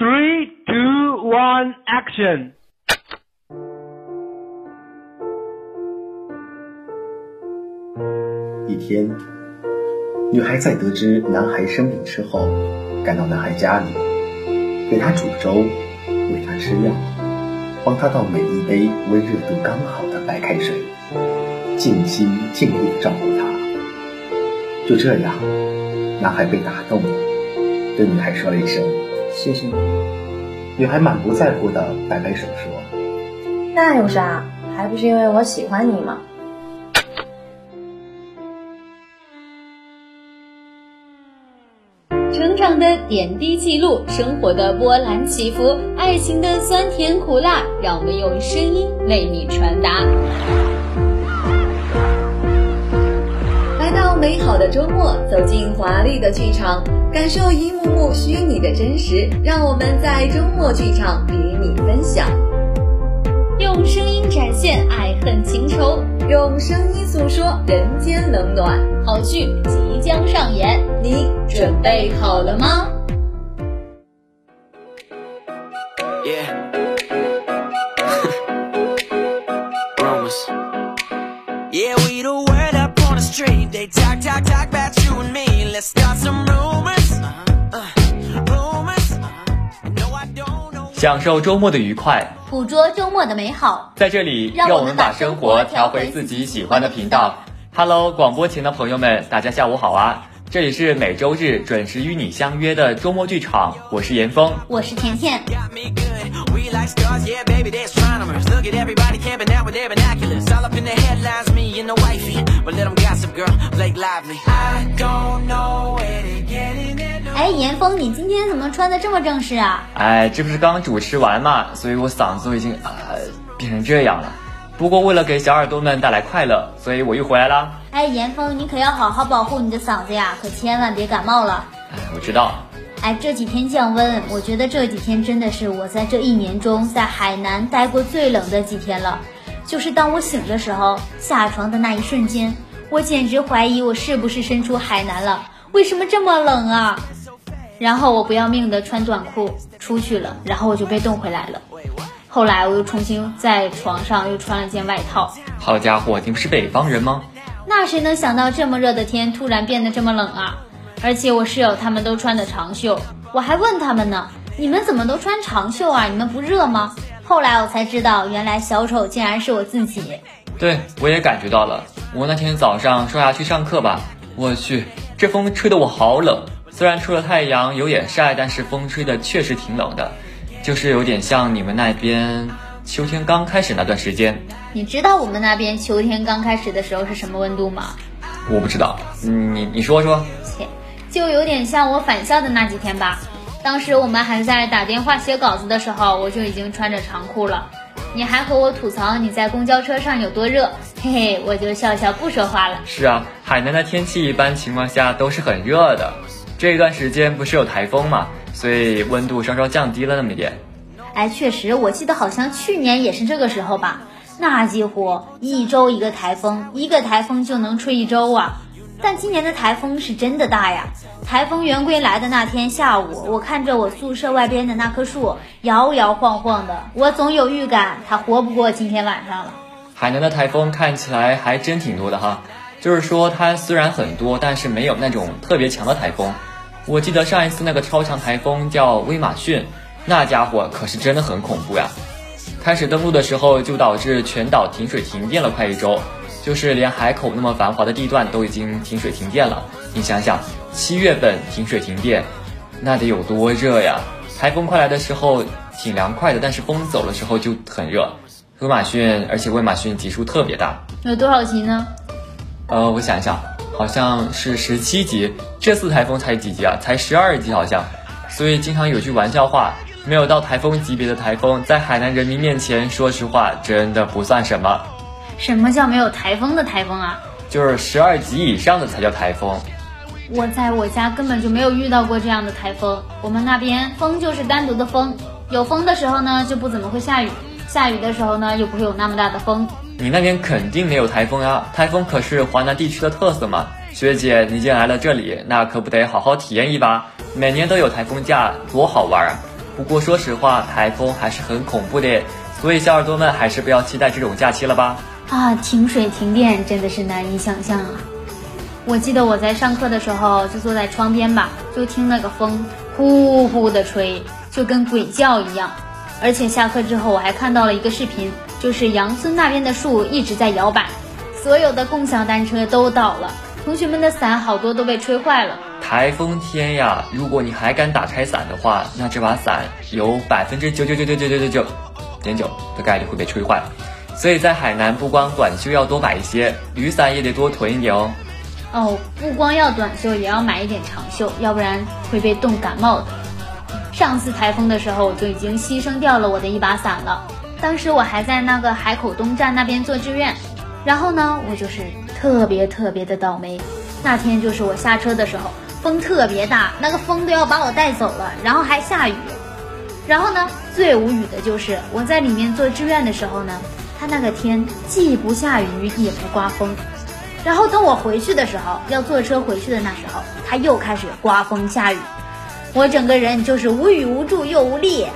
Three, two, one, action！一天，女孩在得知男孩生病之后，赶到男孩家里，给他煮粥，喂他吃药，帮他倒每一杯温热度刚好的白开水，尽心尽力照顾他。就这样，男孩被打动了，对女孩说了一声“谢谢你”。女孩满不在乎的摆摆手说：“那有啥？还不是因为我喜欢你吗？”成长的点滴记录，生活的波澜起伏，爱情的酸甜苦辣，让我们用声音为你传达。的周末，走进华丽的剧场，感受一幕幕虚拟的真实。让我们在周末剧场与你分享，用声音展现爱恨情仇，用声音诉说人间冷暖。好剧即将上演，你准备好了吗？享受周末的愉快，捕捉周末的美好。在这里，让我们把生活调回自己喜欢的频道。Hello，广播前的朋友们，大家下午好啊！这里是每周日准时与你相约的周末剧场，我是严峰，我是甜甜。哎，严峰，你今天怎么穿的这么正式啊？哎，这不是刚主持完嘛，所以我嗓子都已经呃变成这样了。不过为了给小耳朵们带来快乐，所以我又回来啦。哎，严峰，你可要好好保护你的嗓子呀，可千万别感冒了。哎，我知道。哎，这几天降温，我觉得这几天真的是我在这一年中在海南待过最冷的几天了。就是当我醒的时候，下床的那一瞬间，我简直怀疑我是不是身处海南了？为什么这么冷啊？然后我不要命的穿短裤出去了，然后我就被冻回来了。后来我又重新在床上又穿了件外套。好家伙，你不是北方人吗？那谁能想到这么热的天突然变得这么冷啊？而且我室友他们都穿的长袖，我还问他们呢，你们怎么都穿长袖啊？你们不热吗？后来我才知道，原来小丑竟然是我自己。对，我也感觉到了。我那天早上刷牙去上课吧，我去，这风吹得我好冷。虽然出了太阳有点晒，但是风吹的确实挺冷的，就是有点像你们那边秋天刚开始那段时间。你知道我们那边秋天刚开始的时候是什么温度吗？我不知道，你你说说。切，就有点像我返校的那几天吧。当时我们还在打电话写稿子的时候，我就已经穿着长裤了。你还和我吐槽你在公交车上有多热，嘿嘿，我就笑笑不说话了。是啊，海南的天气一般情况下都是很热的。这一段时间不是有台风嘛，所以温度稍稍降低了那么一点。哎，确实，我记得好像去年也是这个时候吧，那几乎一周一个台风，一个台风就能吹一周啊。但今年的台风是真的大呀！台风圆规来的那天下午，我看着我宿舍外边的那棵树摇摇晃晃的，我总有预感它活不过今天晚上了。海南的台风看起来还真挺多的哈，就是说它虽然很多，但是没有那种特别强的台风。我记得上一次那个超强台风叫威马逊，那家伙可是真的很恐怖呀！开始登陆的时候就导致全岛停水停电了快一周，就是连海口那么繁华的地段都已经停水停电了。你想想，七月份停水停电，那得有多热呀！台风快来的时候挺凉快的，但是风走的时候就很热。威马逊，而且威马逊级数特别大，有多少级呢？呃，我想一想。好像是十七级，这次台风才几级啊？才十二级好像。所以经常有句玩笑话，没有到台风级别的台风，在海南人民面前，说实话真的不算什么。什么叫没有台风的台风啊？就是十二级以上的才叫台风。我在我家根本就没有遇到过这样的台风，我们那边风就是单独的风，有风的时候呢就不怎么会下雨，下雨的时候呢又不会有那么大的风。你那边肯定没有台风啊，台风可是华南地区的特色嘛。学姐，你既然来了这里，那可不得好好体验一把。每年都有台风假，多好玩啊！不过说实话，台风还是很恐怖的，所以小耳朵们还是不要期待这种假期了吧。啊，停水停电真的是难以想象啊！我记得我在上课的时候就坐在窗边吧，就听那个风呼呼的吹，就跟鬼叫一样。而且下课之后我还看到了一个视频，就是杨村那边的树一直在摇摆，所有的共享单车都倒了，同学们的伞好多都被吹坏了。台风天呀，如果你还敢打开伞的话，那这把伞有百分之九九九九九九九九点九的概率会被吹坏。所以在海南，不光短袖要多买一些，雨伞也得多囤一点哦。哦，不光要短袖，也要买一点长袖，要不然会被冻感冒的。上次台风的时候，我就已经牺牲掉了我的一把伞了。当时我还在那个海口东站那边做志愿，然后呢，我就是特别特别的倒霉。那天就是我下车的时候。风特别大，那个风都要把我带走了，然后还下雨。然后呢，最无语的就是我在里面做志愿的时候呢，它那个天既不下雨也不刮风。然后等我回去的时候，要坐车回去的那时候，他又开始刮风下雨，我整个人就是无语无助又无力。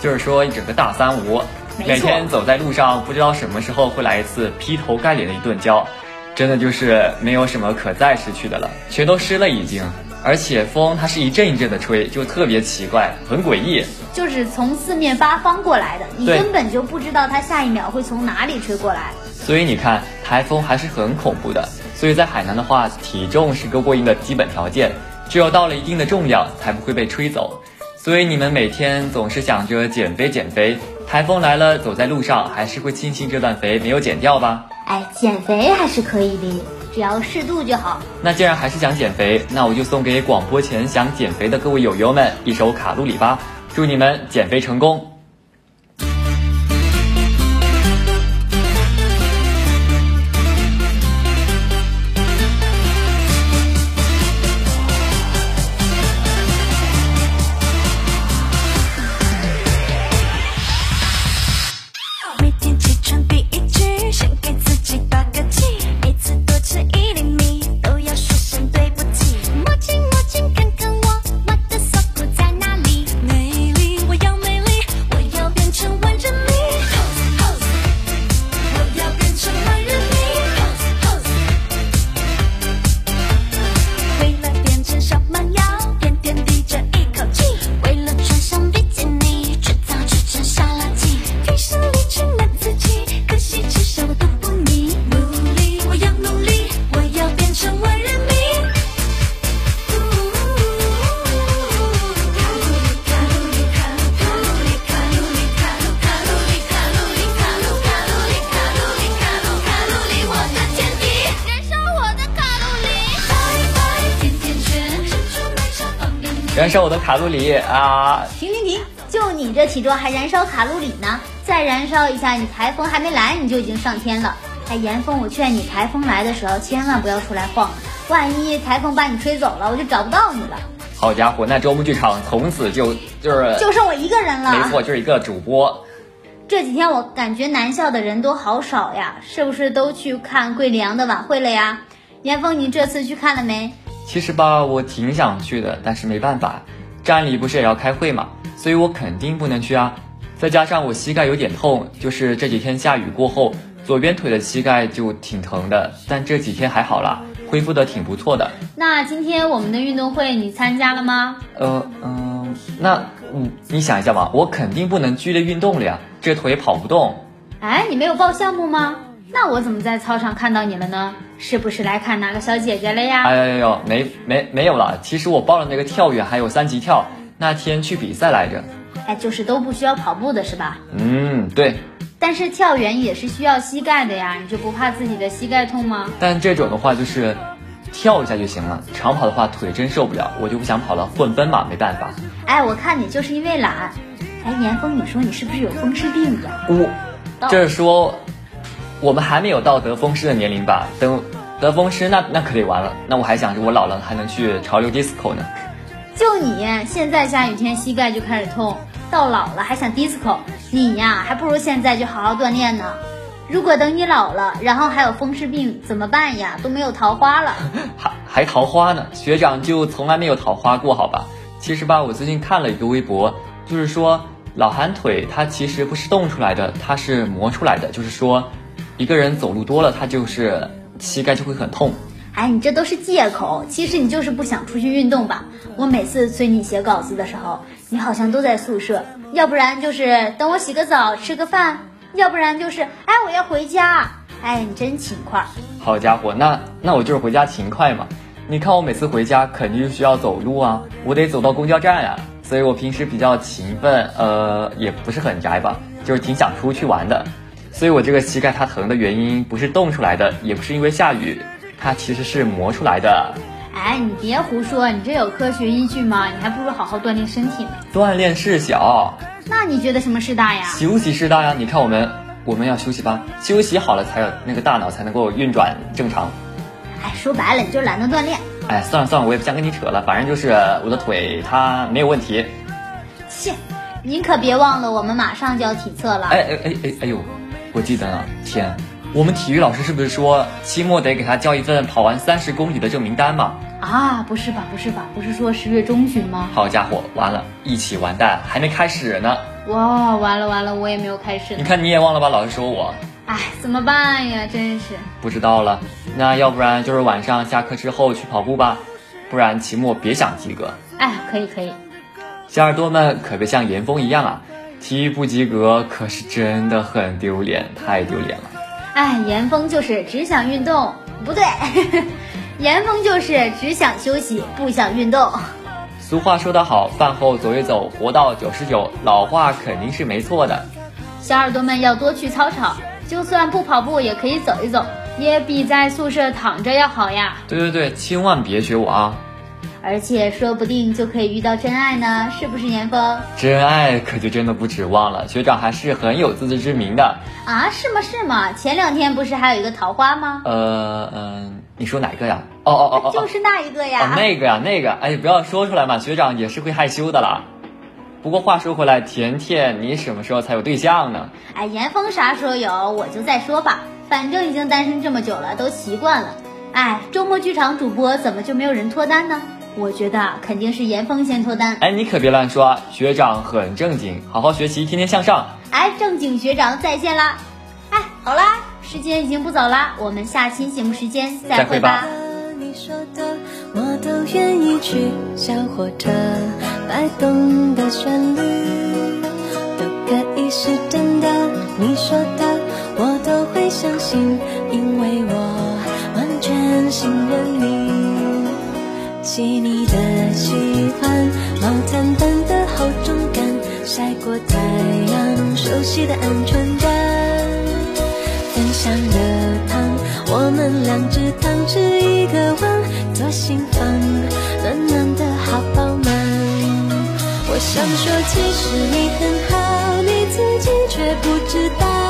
就是说一整个大三无，每天走在路上，不知道什么时候会来一次劈头盖脸的一顿浇，真的就是没有什么可再失去的了，全都湿了已经。而且风它是一阵一阵的吹，就特别奇怪，很诡异，就是从四面八方过来的，你根本就不知道它下一秒会从哪里吹过来。所以你看，台风还是很恐怖的。所以在海南的话，体重是个过硬的基本条件，只有到了一定的重量，才不会被吹走。所以你们每天总是想着减肥减肥，台风来了，走在路上还是会庆幸这段肥没有减掉吧？哎，减肥还是可以的。只要适度就好。那既然还是想减肥，那我就送给广播前想减肥的各位友友们一首卡路里吧，祝你们减肥成功。燃烧我的卡路里啊！停停停！就你这体重还燃烧卡路里呢？再燃烧一下，你台风还没来你就已经上天了。哎，严峰，我劝你台风来的时候千万不要出来晃，万一台风把你吹走了，我就找不到你了。好家伙，那周末剧场从此就就是就剩我一个人了。没错，就是一个主播。这几天我感觉南校的人都好少呀，是不是都去看桂林的晚会了呀？严峰，你这次去看了没？其实吧，我挺想去的，但是没办法，站里不是也要开会嘛，所以我肯定不能去啊。再加上我膝盖有点痛，就是这几天下雨过后，左边腿的膝盖就挺疼的，但这几天还好啦，恢复的挺不错的。那今天我们的运动会你参加了吗？呃嗯，那嗯你想一下嘛，我肯定不能剧烈运动了呀，这腿跑不动。哎，你没有报项目吗？那我怎么在操场看到你了呢？是不是来看哪个小姐姐了呀？哎呦呦，没没没有了。其实我报了那个跳远，还有三级跳，那天去比赛来着。哎，就是都不需要跑步的是吧？嗯，对。但是跳远也是需要膝盖的呀，你就不怕自己的膝盖痛吗？但这种的话就是跳一下就行了，长跑的话腿真受不了，我就不想跑了，混分嘛，没办法。哎，我看你就是因为懒。哎，严峰，你说你是不是有风湿病呀？我，这是说。我们还没有到得风湿的年龄吧？等得风湿，那那可得完了。那我还想着我老了还能去潮流 disco 呢。就你现在下雨天膝盖就开始痛，到老了还想 disco，你呀还不如现在就好好锻炼呢。如果等你老了，然后还有风湿病怎么办呀？都没有桃花了。还还桃花呢？学长就从来没有桃花过好吧？其实吧，我最近看了一个微博。就是说老寒腿它其实不是冻出来的，它是磨出来的。就是说，一个人走路多了，他就是膝盖就会很痛。哎，你这都是借口，其实你就是不想出去运动吧？我每次催你写稿子的时候，你好像都在宿舍，要不然就是等我洗个澡吃个饭，要不然就是哎我要回家。哎，你真勤快。好家伙，那那我就是回家勤快嘛。你看我每次回家肯定需要走路啊，我得走到公交站啊，所以我平时比较勤奋，呃，也不是很宅吧，就是挺想出去玩的。所以我这个膝盖它疼的原因不是冻出来的，也不是因为下雨。它其实是磨出来的。哎，你别胡说，你这有科学依据吗？你还不如好好锻炼身体呢。锻炼事小，那你觉得什么事大呀？休息事大呀！你看我们，我们要休息吧，休息好了才有那个大脑才能够运转正常。哎，说白了你就懒得锻炼。哎，算了算了，我也不想跟你扯了，反正就是我的腿它没有问题。切，您可别忘了，我们马上就要体测了。哎哎哎哎哎呦，我记得呢，天。我们体育老师是不是说期末得给他交一份跑完三十公里的证明单嘛？啊，不是吧，不是吧，不是说十月中旬吗？好家伙，完了，一起完蛋，还没开始呢。哇，完了完了，我也没有开始。你看你也忘了吧？老师说我。哎，怎么办呀？真是。不知道了，那要不然就是晚上下课之后去跑步吧，不然期末别想及格。哎，可以可以。小耳朵们可别像严峰一样啊，体育不及格可是真的很丢脸，太丢脸了。哎，严峰就是只想运动，不对，严峰就是只想休息，不想运动。俗话说得好，饭后走一走，活到九十九。老话肯定是没错的。小耳朵们要多去操场，就算不跑步也可以走一走，也比在宿舍躺着要好呀。对对对，千万别学我啊！而且说不定就可以遇到真爱呢，是不是严峰？真爱可就真的不指望了，学长还是很有自知之明的啊！是吗？是吗？前两天不是还有一个桃花吗？呃嗯，你说哪个呀？哦哦哦哦，就是那一个呀。哦，那个呀，那个，哎，不要说出来嘛，学长也是会害羞的啦。不过话说回来，甜甜，你什么时候才有对象呢？哎，严峰啥时候有，我就再说吧，反正已经单身这么久了，都习惯了。哎，周末剧场主播怎么就没有人脱单呢？我觉得肯定是严峰先脱单。哎，你可别乱说，学长很正经，好好学习，天天向上。哎，正经学长再见啦！哎，好啦，时间已经不早啦，我们下期节目时间再会吧。你说的我都愿意去，小火车摆动的旋律都可以是真的。你说的我都会相信，因为我完全信。细腻的喜欢，毛毯般的厚重感，晒过太阳，熟悉的安全感。分享的糖，我们两只汤匙一个碗，左心房，暖暖的好饱满。我想说，其实你很好，你自己却不知道。